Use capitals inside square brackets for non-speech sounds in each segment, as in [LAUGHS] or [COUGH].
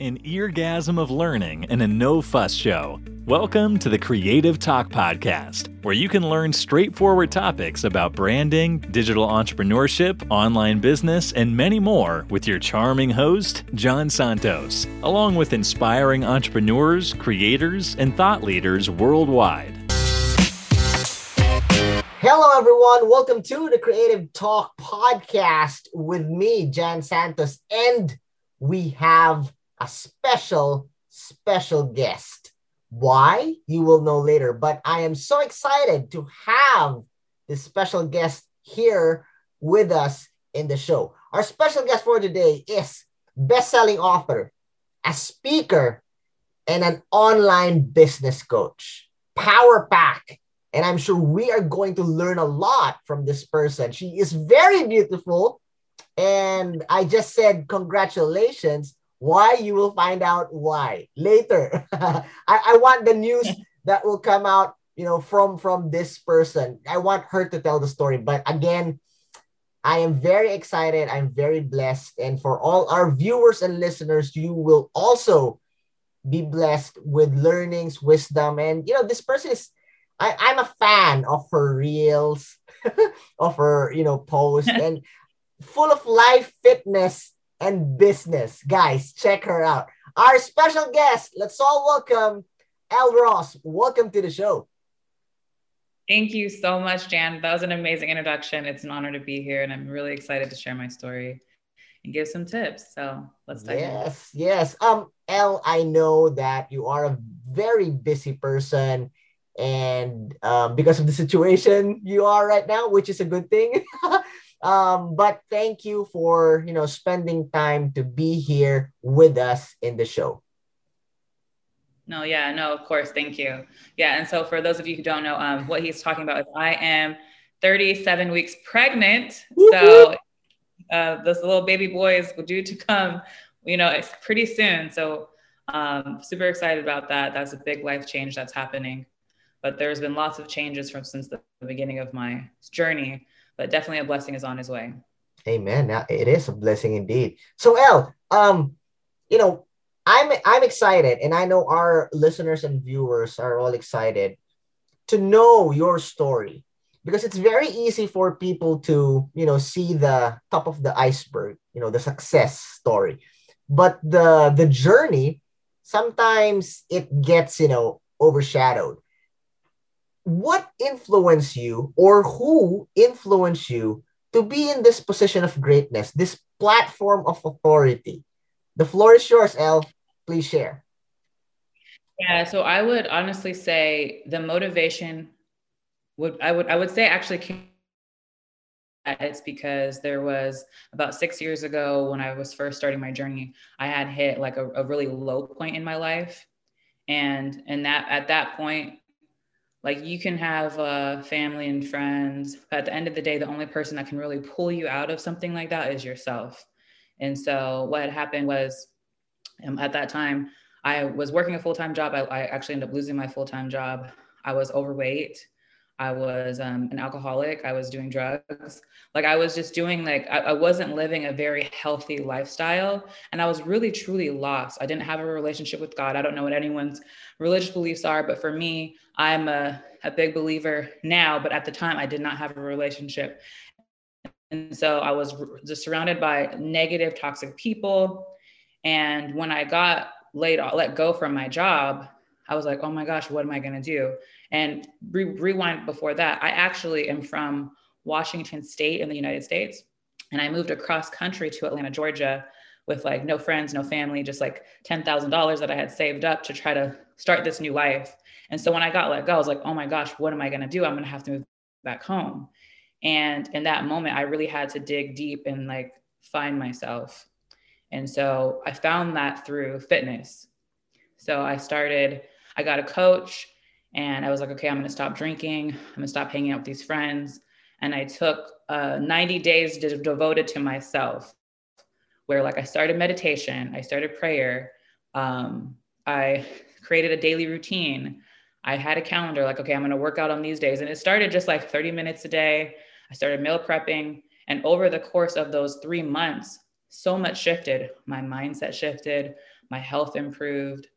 an eargasm of learning and a no fuss show. Welcome to the Creative Talk Podcast, where you can learn straightforward topics about branding, digital entrepreneurship, online business, and many more with your charming host, John Santos, along with inspiring entrepreneurs, creators, and thought leaders worldwide. Hello, everyone. Welcome to the Creative Talk Podcast with me, Jan Santos, and we have a special, special guest. Why? You will know later. But I am so excited to have this special guest here with us in the show. Our special guest for today is best-selling author, a speaker, and an online business coach. Power Pack. And I'm sure we are going to learn a lot from this person. She is very beautiful. And I just said congratulations why? You will find out why later. [LAUGHS] I, I want the news that will come out, you know, from from this person. I want her to tell the story. But again, I am very excited. I'm very blessed. And for all our viewers and listeners, you will also be blessed with learnings, wisdom. And you know, this person is I, I'm a fan of her reels, [LAUGHS] of her, you know, posts [LAUGHS] and full of life fitness and business. Guys, check her out. Our special guest, let's all welcome Elle Ross. Welcome to the show. Thank you so much, Jan. That was an amazing introduction. It's an honor to be here, and I'm really excited to share my story and give some tips. So let's dive yes, in. Yes, yes. Um, Elle, I know that you are a very busy person, and um, because of the situation you are right now, which is a good thing. [LAUGHS] Um, but thank you for you know spending time to be here with us in the show. No, yeah, no, of course, thank you. Yeah, and so for those of you who don't know, um, what he's talking about is I am 37 weeks pregnant. So uh, this little baby boy is due to come, you know, it's pretty soon. So um, super excited about that. That's a big life change that's happening. But there's been lots of changes from since the beginning of my journey but definitely a blessing is on his way. Amen. Now it is a blessing indeed. So Elle, um, you know, I'm I'm excited, and I know our listeners and viewers are all excited to know your story because it's very easy for people to you know see the top of the iceberg, you know, the success story, but the the journey sometimes it gets you know overshadowed what influenced you or who influenced you to be in this position of greatness, this platform of authority? The floor is yours, Elle. Please share. Yeah, so I would honestly say the motivation would I would I would say actually it's because there was about six years ago when I was first starting my journey, I had hit like a, a really low point in my life. And and that at that point, like you can have uh, family and friends. But at the end of the day the only person that can really pull you out of something like that is yourself. And so what happened was um, at that time i was working a full-time job. I, I actually ended up losing my full-time job. I was overweight I was um, an alcoholic. I was doing drugs. Like I was just doing like I, I, wasn't living a very healthy lifestyle, and I was really truly lost. I didn't have a relationship with God. I don't know what anyone's religious beliefs are, but for me, I'm a, a big believer now. But at the time, I did not have a relationship, and so I was just surrounded by negative, toxic people. And when I got laid, let go from my job, I was like, oh my gosh, what am I going to do? And re- rewind before that, I actually am from Washington State in the United States. And I moved across country to Atlanta, Georgia with like no friends, no family, just like $10,000 that I had saved up to try to start this new life. And so when I got let go, I was like, oh my gosh, what am I going to do? I'm going to have to move back home. And in that moment, I really had to dig deep and like find myself. And so I found that through fitness. So I started, I got a coach and I was like, okay, I'm going to stop drinking. I'm going to stop hanging out with these friends. And I took uh, 90 days to, devoted to myself, where like I started meditation, I started prayer, um, I created a daily routine. I had a calendar, like, okay, I'm going to work out on these days. And it started just like 30 minutes a day. I started meal prepping. And over the course of those three months, so much shifted. My mindset shifted, my health improved,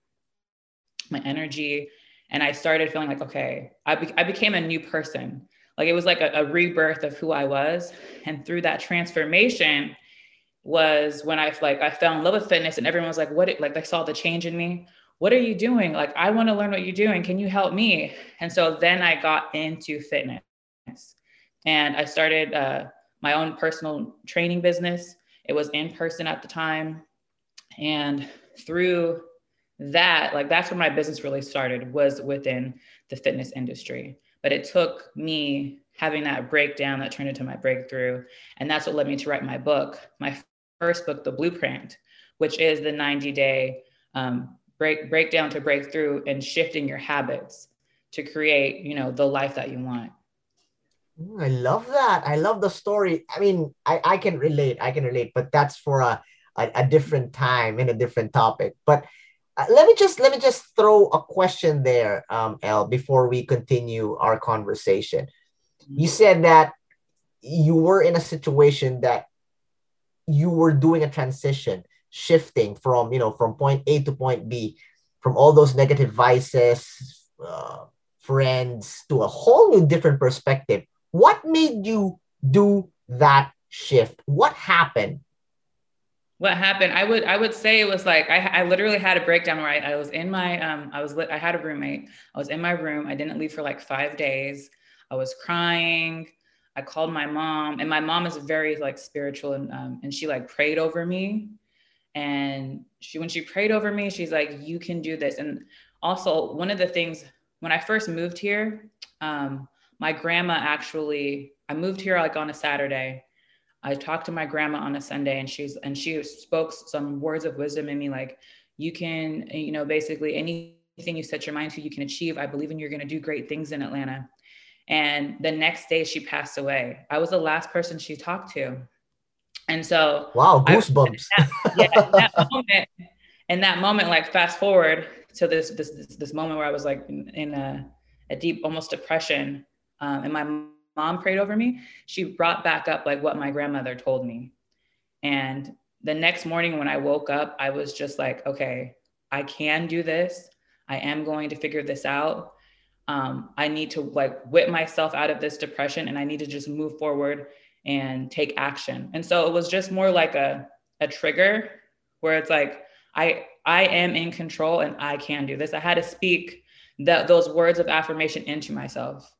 my energy. And I started feeling like, okay, I, be- I became a new person. Like it was like a, a rebirth of who I was. And through that transformation was when I like I fell in love with fitness and everyone was like, what it, like they saw the change in me. What are you doing? Like, I want to learn what you're doing. Can you help me? And so then I got into fitness and I started uh, my own personal training business. It was in person at the time. And through that, like that's where my business really started was within the fitness industry. But it took me having that breakdown that turned into my breakthrough. And that's what led me to write my book, my first book, The Blueprint, which is the 90 day um, break breakdown to breakthrough and shifting your habits to create, you know, the life that you want. I love that. I love the story. I mean, I, I can relate. I can relate, but that's for a, a, a different time and a different topic. But uh, let me just let me just throw a question there, um, Elle, before we continue our conversation. You mm-hmm. said that you were in a situation that you were doing a transition, shifting from you know from point A to point B, from all those negative vices, uh, friends to a whole new different perspective what made you do that shift? What happened? What happened? I would I would say it was like I, I literally had a breakdown where I, I was in my um I was I had a roommate. I was in my room. I didn't leave for like five days. I was crying. I called my mom, and my mom is very like spiritual, and um, and she like prayed over me. And she when she prayed over me, she's like, "You can do this." And also, one of the things when I first moved here, um, my grandma actually, I moved here like on a Saturday. I talked to my grandma on a Sunday and she's and she spoke some words of wisdom in me like you can, you know, basically anything you set your mind to, you can achieve. I believe in you're gonna do great things in Atlanta. And the next day she passed away. I was the last person she talked to. And so Wow, goosebumps. I, that, yeah, in that moment, in that moment, like fast forward to this this this, this moment where I was like in, in a, a deep almost depression um, and my mom prayed over me, she brought back up like what my grandmother told me. And the next morning when I woke up, I was just like, okay, I can do this. I am going to figure this out. Um, I need to like whip myself out of this depression and I need to just move forward and take action. And so it was just more like a, a trigger where it's like, I, I am in control and I can do this. I had to speak that those words of affirmation into myself.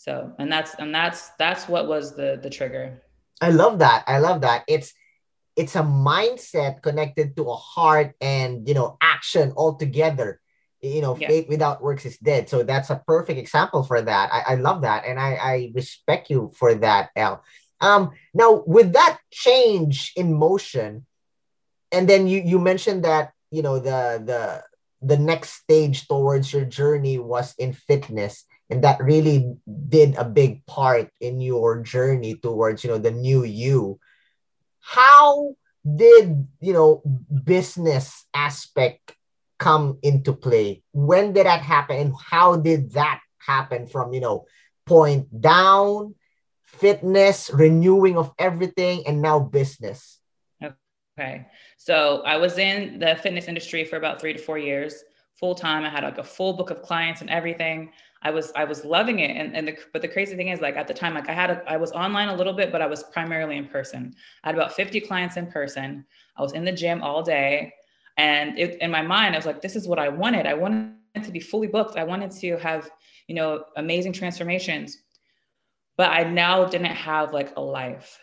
So, and that's and that's that's what was the the trigger. I love that. I love that. It's it's a mindset connected to a heart and you know action all together. You know, yeah. faith without works is dead. So that's a perfect example for that. I, I love that, and I I respect you for that, Elle. Um, now with that change in motion, and then you you mentioned that you know the the the next stage towards your journey was in fitness and that really did a big part in your journey towards you know the new you. How did you know business aspect come into play? When did that happen? And how did that happen from you know point down fitness renewing of everything and now business? Okay. So i was in the fitness industry for about three to four years full time i had like a full book of clients and everything I was I was loving it. And and the but the crazy thing is like at the time, like I had a, I was online a little bit, but I was primarily in person. I had about 50 clients in person. I was in the gym all day. And it, in my mind, I was like, this is what I wanted. I wanted to be fully booked. I wanted to have, you know, amazing transformations. But I now didn't have like a life.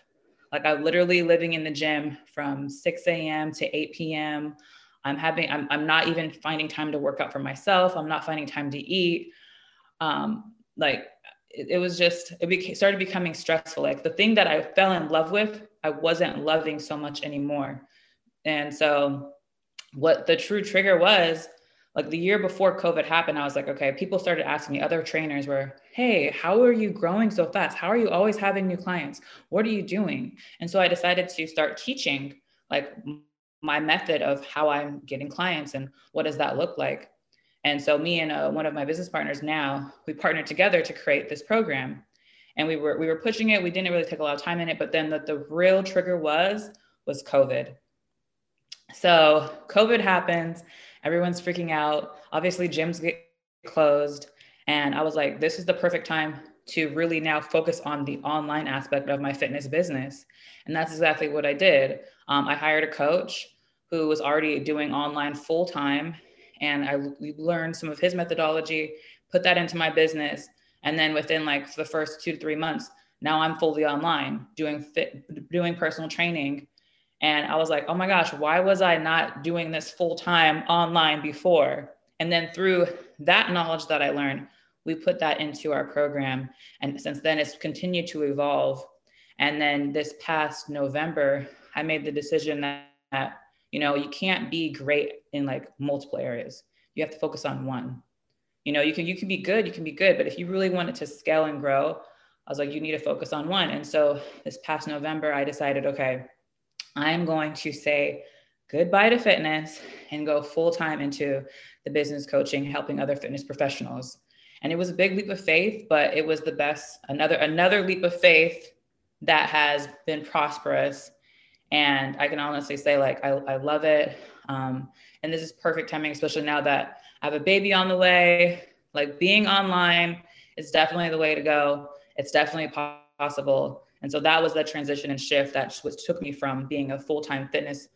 Like I'm literally living in the gym from 6 a.m. to 8 p.m. I'm having, I'm, I'm not even finding time to work out for myself. I'm not finding time to eat um, like it, it, was just it became, started becoming stressful. Like the thing that i fell in love with i wasn't loving so much anymore. And so what the true trigger was like the year before covid happened i was like okay people started asking me other trainers were hey how are you growing so fast? How are you always having new clients? What are you doing? And so i decided to start teaching like my method of how i'm getting clients and what does that look like and so me and uh, one of my business partners now, we partnered together to create this program. And we were we were pushing it. We didn't really take a lot of time in it, but then the, the real trigger was was COVID. So COVID happens, everyone's freaking out. Obviously, gyms get closed. And I was like, this is the perfect time to really now focus on the online aspect of my fitness business. And that's exactly what I did. Um, I hired a coach who was already doing online full time. And I learned some of his methodology, put that into my business. And then within like the first two to three months, now I'm fully online doing fit, doing personal training. And I was like, oh my gosh, why was I not doing this full time online before? And then through that knowledge that I learned, we put that into our program. And since then, it's continued to evolve. And then this past November, I made the decision that, that you know, you can't be great in like multiple areas. You have to focus on one. You know, you can you can be good, you can be good, but if you really want it to scale and grow, I was like, you need to focus on one. And so this past November, I decided, okay, I'm going to say goodbye to fitness and go full time into the business coaching, helping other fitness professionals. And it was a big leap of faith, but it was the best, another, another leap of faith that has been prosperous. And I can honestly say, like, I, I love it. Um, and this is perfect timing, especially now that I have a baby on the way. Like, being online is definitely the way to go it's definitely possible. And so that was the transition and shift that took me from being a full time fitness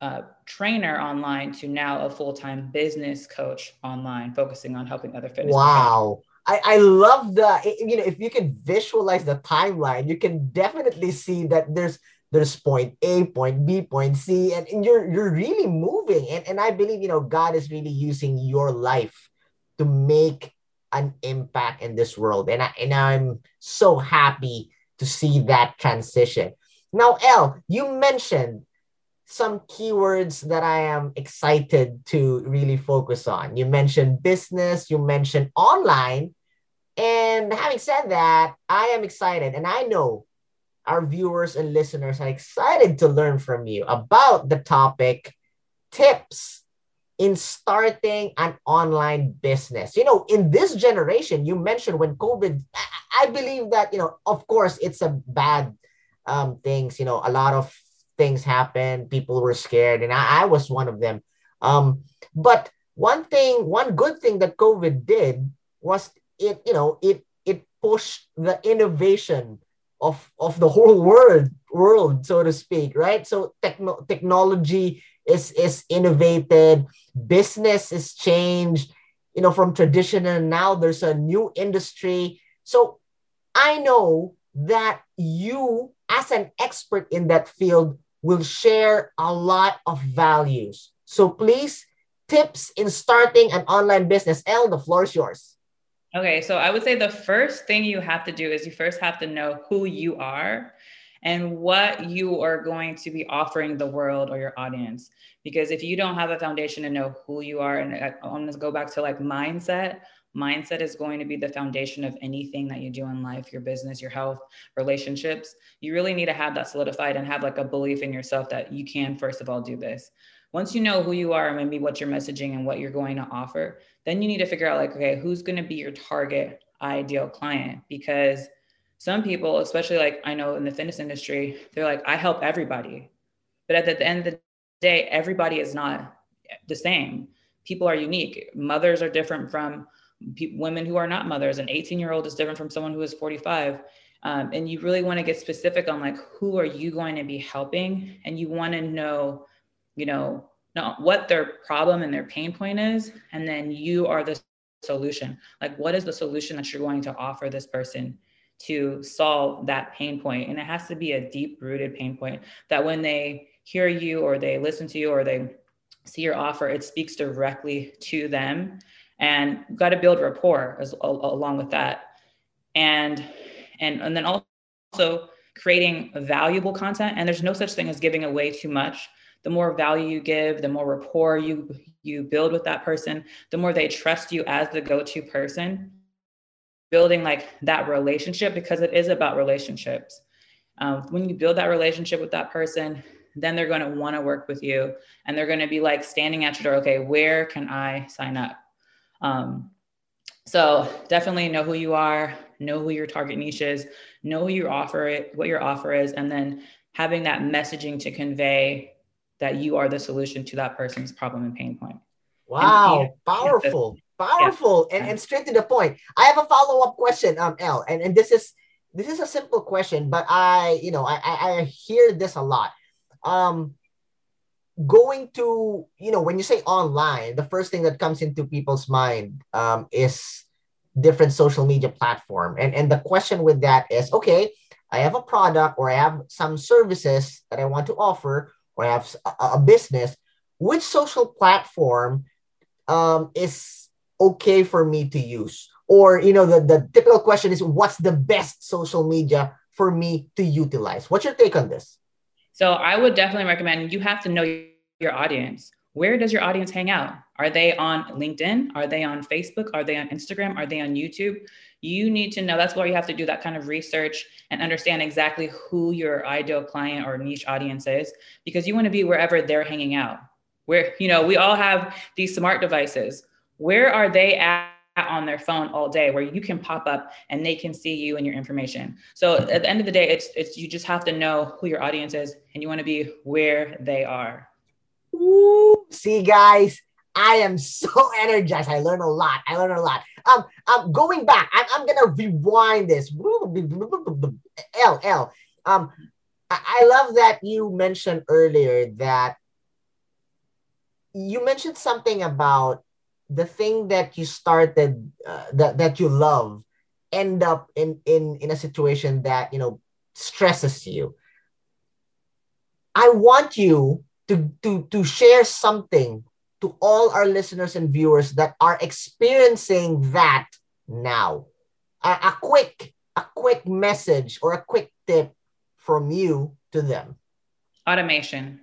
uh, trainer online to now a full time business coach online, focusing on helping other fitness. Wow. I, I love the you know if you can visualize the timeline you can definitely see that there's there's point A, point B, point C, and, and you're you're really moving. And, and I believe you know God is really using your life to make an impact in this world. And, I, and I'm so happy to see that transition. Now, Elle, you mentioned some keywords that I am excited to really focus on. You mentioned business, you mentioned online. And having said that, I am excited and I know our viewers and listeners are excited to learn from you about the topic tips in starting an online business. You know, in this generation, you mentioned when COVID, I believe that, you know, of course, it's a bad um, things, you know, a lot of things happened. People were scared, and I, I was one of them. Um, but one thing, one good thing that COVID did was it, you know, it it pushed the innovation of of the whole world world, so to speak, right? So techno- technology is is innovated business is changed you know from traditional now there's a new industry. So i know that you as an expert in that field will share a lot of values. So please tips in starting an online business. Elle the floor is yours okay so i would say the first thing you have to do is you first have to know who you are and what you are going to be offering the world or your audience. Because if you don't have a foundation to know who you are, and I want to go back to like mindset, mindset is going to be the foundation of anything that you do in life your business your health relationships you really need to have that solidified and have like a belief in yourself that you can first of all do this once you know who you are and maybe what you're messaging and what you're going to offer then you need to figure out like okay who's going to be your target ideal client because some people, especially like I know in the fitness industry, they're like, I help everybody. But at the end of the day, everybody is not the same. People are unique. Mothers are different from pe- women who are not mothers. An 18 year old is different from someone who is 45. Um, and you really want to get specific on like who are you going to be helping, and you want to know, you know, not what their problem and their pain point is, and then you are the solution. Like, what is the solution that you're going to offer this person to solve that pain point? And it has to be a deep rooted pain point that when they hear you or they listen to you or they see your offer it speaks directly to them. And got to build rapport as along with that. And and and then also creating valuable content and there's no such thing as giving away too much the more value you give the more rapport you you build with that person the more they trust you as the go-to person building like that relationship because it is about relationships. Um, when you build that relationship with that person, then they're going to want to work with you and they're going to be like standing at your door. Okay, where can I sign up? Um, so definitely know who you are, know who your target niche is, know who your offer it, what your offer is, and then having that messaging to convey that you are the solution to that person's problem and pain point. Wow, and, powerful, yeah. powerful, yeah. and, and straight to the point. I have a follow-up question, um, Elle, and, and this is this is a simple question, but I, you know, I, I, I hear this a lot. Um, going to, you know, when you say online, the first thing that comes into people's mind um, is different social media platform. And, and the question with that is, okay, I have a product or I have some services that I want to offer or have a, business. Which social platform um, is okay for me to use? Or, you know, the, the typical question is, what's the best social media for me to utilize? What's your take on this? So I would definitely recommend you have to know your audience. Where does your audience hang out? Are they on LinkedIn? Are they on Facebook? Are they on Instagram? Are they on YouTube? You need to know that's where you have to do that kind of research and understand exactly who your ideal client or niche audience is because you want to be wherever they're hanging out. Where, you know, we all have these smart devices. Where are they at? on their phone all day where you can pop up and they can see you and your information. So at the end of the day, it's it's you just have to know who your audience is and you want to be where they are. Ooh, see guys, I am so [LAUGHS] energized. I learned a lot. I learned a lot. Um, um, going back, I'm, I'm gonna rewind this. Elle Elle. Um, I, I love that you mentioned earlier that you mentioned something about the thing that you started uh, that that you love end up in in in a situation that you know stresses you. I want you to to to share something to all our listeners and viewers that are experiencing that now. A, a quick, a quick message or a quick tip from you to them. Automation.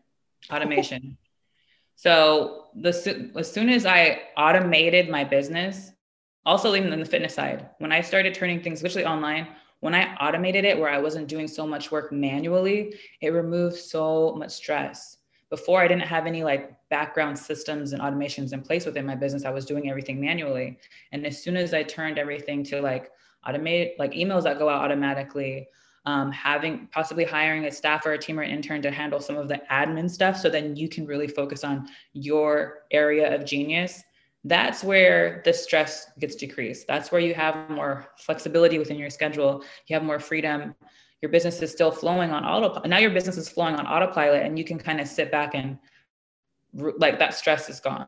Automation. [LAUGHS] so the as soon as I automated my business, also even in the fitness side, when I started turning things visually online, when I automated it where I wasn't doing so much work manually, it removed so much stress before I didn't have any like background systems and automations in place within my business. I was doing everything manually. And as soon as I turned everything to like automate, like emails that go out automatically, um, having possibly hiring a staff or a team or an intern to handle some of the admin stuff so then you can really focus on your area of genius that's where the stress gets decreased that's where you have more flexibility within your schedule you have more freedom your business is still flowing on auto now your business is flowing on autopilot and you can kind of sit back and like that stress is gone.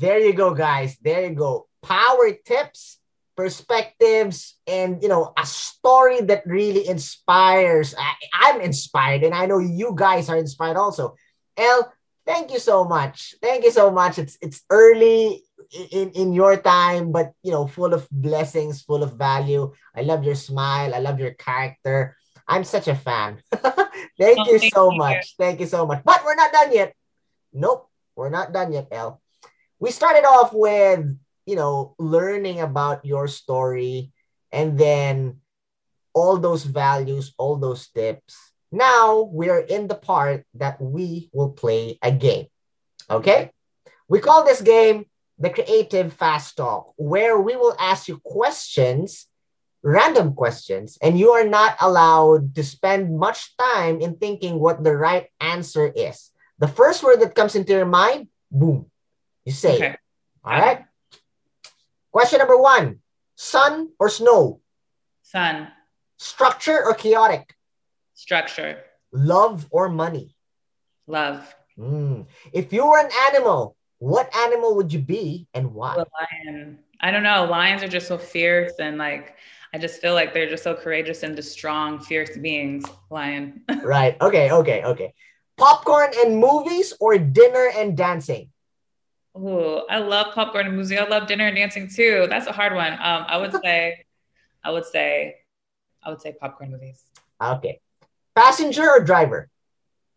There you go guys. There you go. Power tips perspectives and you know a story that really inspires I, i'm inspired and i know you guys are inspired also. Elle thank you so much. Thank you so much. It's it's early in in your time but you know full of blessings full of value. I love your smile. I love your character. I'm such a fan. [LAUGHS] Thank oh, you thank so you. much. Thank you so much. But we're not done yet. Nope we're not done yet Elle we started off with you know learning about your story and then all those values all those tips. Now we're in the part that we will play a game. Okay? We call this game the Creative Fast Talk, where we will ask you questions, random questions, and you are not allowed to spend much time in thinking what the right answer is. The first word that comes into your mind, boom, you say okay. it. All right. Question number one sun or snow? Sun. Structure or chaotic? Structure. Love or money? Love. Mm. If you were an animal, what animal would you be and why? A lion. I don't know. Lions are just so fierce and like I just feel like they're just so courageous and just strong, fierce beings. Lion. [LAUGHS] right. Okay. Okay. Okay. Popcorn and movies or dinner and dancing? Oh, I love popcorn and movies. I love dinner and dancing too. That's a hard one. Um, I would [LAUGHS] say, I would say, I would say popcorn movies. Okay. Passenger or driver?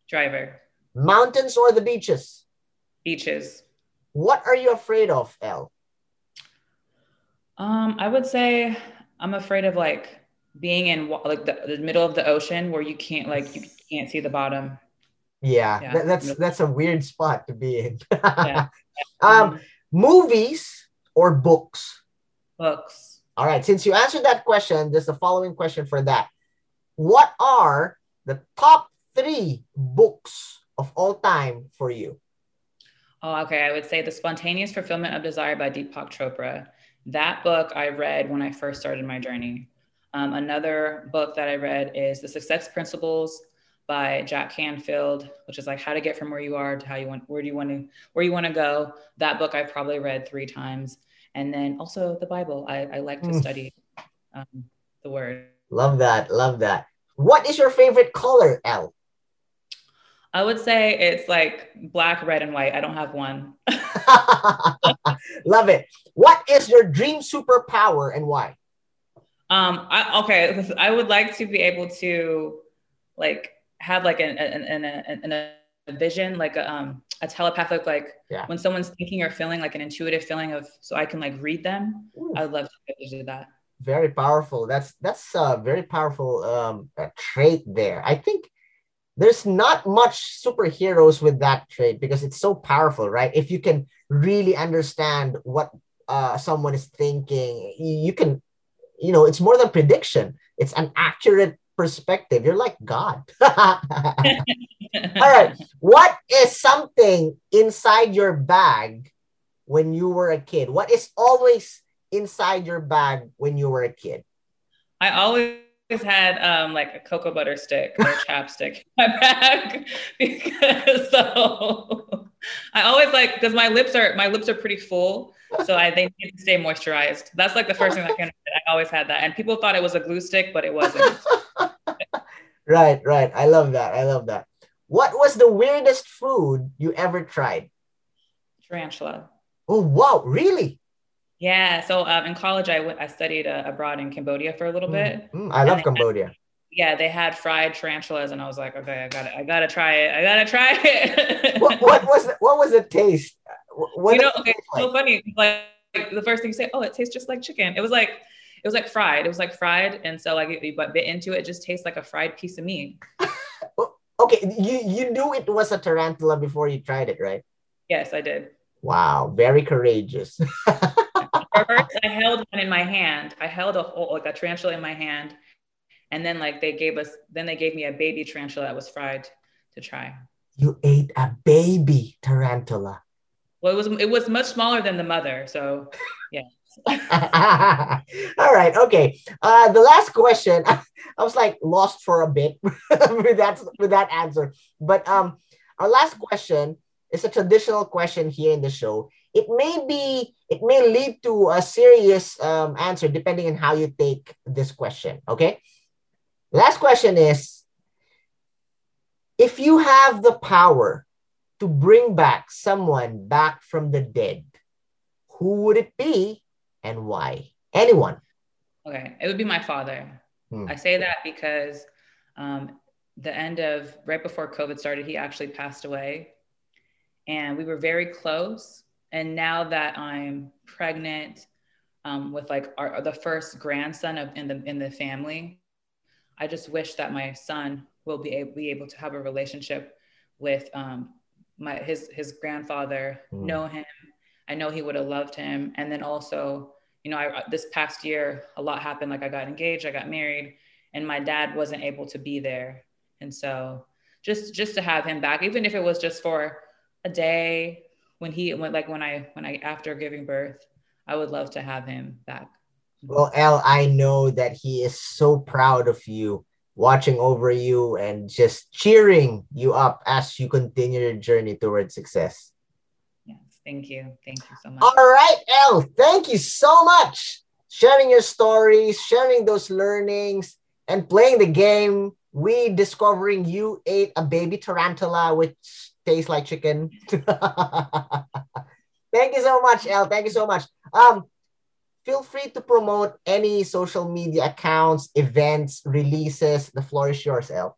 Driver. Mountains or the beaches? Beaches. What are you afraid of, Elle? Um, I would say I'm afraid of like being in like the, the middle of the ocean where you can't like you can't see the bottom. Yeah, yeah. That, that's that's a weird spot to be in. [LAUGHS] yeah. Um, movies or books? Books. All right. Since you answered that question, there's the following question for that. what are the top three books of all time for you? Oh, okay. I would say The Spontaneous Fulfillment of Desire by Deepak Chopra. That book I read when I first started my journey. Um, another book that I read is The Success Principles by Jack Canfield, which is like how to get from where you are to how you want, where do you want to, where you want to go. That book I've probably read three times. And then also the Bible. I, I like to mm. study um, the word. Love that. Love that. What is your favorite color, Elle? I would say it's like black, red, and white. I don't have one. [LAUGHS] Love it. What is your dream superpower and why? Um, I, okay, I would like to be able to like have like an an, an, an, a vision, like a, um, a telepathic, like yeah. when someone's thinking or feeling like an intuitive feeling of, so I can like read them. Ooh. I would love to do that. Very powerful. That's that's a very powerful um, trait there. I think there's not much superheroes with that trait because it's so powerful, right? If you can really understand what uh, someone is thinking, you can, you know, it's more than prediction. It's an accurate perspective. You're like God. [LAUGHS] All right. What is something inside your bag when you were a kid? What is always inside your bag when you were a kid? I always had um, like a cocoa butter stick or [LAUGHS] chapstick in my bag [LAUGHS] because so I always like because my lips are my lips are pretty full, so I they need to stay moisturized. That's like the first thing that came. I always had that, and people thought it was a glue stick, but it wasn't. [LAUGHS] right, right. I love that. I love that. What was the weirdest food you ever tried? Tarantula. Oh wow! Really? Yeah. So um, in college, I went. I studied uh, abroad in Cambodia for a little mm, bit. Mm, I love Cambodia. Had, yeah, they had fried tarantulas, and I was like, okay, I got it. I gotta try it. I gotta try it. what, what, was the, what was the taste? What you know, okay, like? so funny. Like, like the first thing you say, oh, it tastes just like chicken. It was like it was like fried. It was like fried, and so like you bit into it, it just tastes like a fried piece of meat. [LAUGHS] okay, you you knew it was a tarantula before you tried it, right? Yes, I did. Wow, very courageous. [LAUGHS] First, I held one in my hand. I held a whole like a tarantula in my hand, and then like they gave us, then they gave me a baby tarantula that was fried to try. You ate a baby tarantula. Well, it was it was much smaller than the mother, so yeah. [LAUGHS] All right, okay. Uh, the last question, [LAUGHS] I was like lost for a bit [LAUGHS] with that with that answer, but um, our last question is a traditional question here in the show it may be it may lead to a serious um, answer depending on how you take this question okay? Last question is if you have the power to bring back someone back from the dead who would it be and why? Anyone? Okay it would be my father. Hmm. i say that because um, the end of right before covid started he actually passed away. And we were very close and now that I'm pregnant um, with like our, the first grandson of in the in the family, I just wish that my son will be able, be able to have a relationship with um, my his his grandfather, mm. know him. I know he would have loved him, and then also, you know, I, this past year a lot happened. Like I got engaged, I got married, and my dad wasn't able to be there, and so just just to have him back, even if it was just for a day when he went like when I when I after giving birth, I would love to have him back. Well, Elle, I know that he is so proud of you, watching over you and just cheering you up as you continue your journey towards success. Yes, thank you. Thank you so much. All right, Elle, thank you so much. Sharing your stories, sharing those learnings, and playing the game. We discovering you ate a baby tarantula, which tastes like chicken. [LAUGHS] Thank you so much, Elle. Thank you so much. Um, feel free to promote any social media accounts, events, releases. The floor is yours, Elle.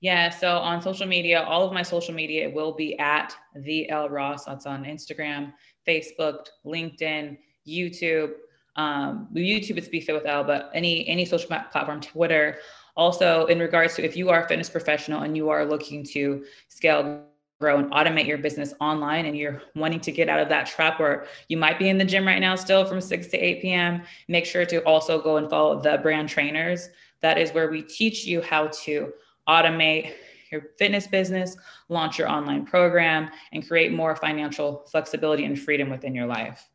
Yeah, so on social media, all of my social media will be at the Elle Ross. That's on Instagram, Facebook, LinkedIn, YouTube. Um, YouTube it's Be Fit with Elle, but any any social platform, Twitter. Also, in regards to if you are a fitness professional and you are looking to scale grow and automate your business online and you're wanting to get out of that trap where you might be in the gym right now still from 6 to 8 p.m., make sure to also go and follow the brand trainers. That is where we teach you how to automate your fitness business, launch your online program, and create more financial flexibility and freedom within your life.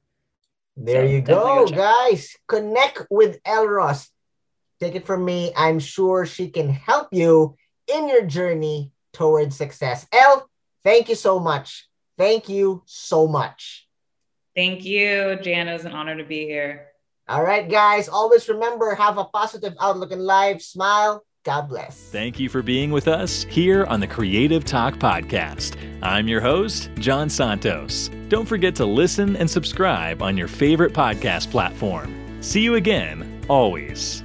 There so you go, go guys. Connect with Elle Ross. Take it from me. I'm sure she can help you in your journey towards success. Elle, thank you so much. Thank you so much. Thank you, Jan. It was an honor to be here. All right, guys. Always remember have a positive outlook in life. Smile. God bless. Thank you for being with us here on the Creative Talk Podcast. I'm your host, John Santos. Don't forget to listen and subscribe on your favorite podcast platform. See you again, always.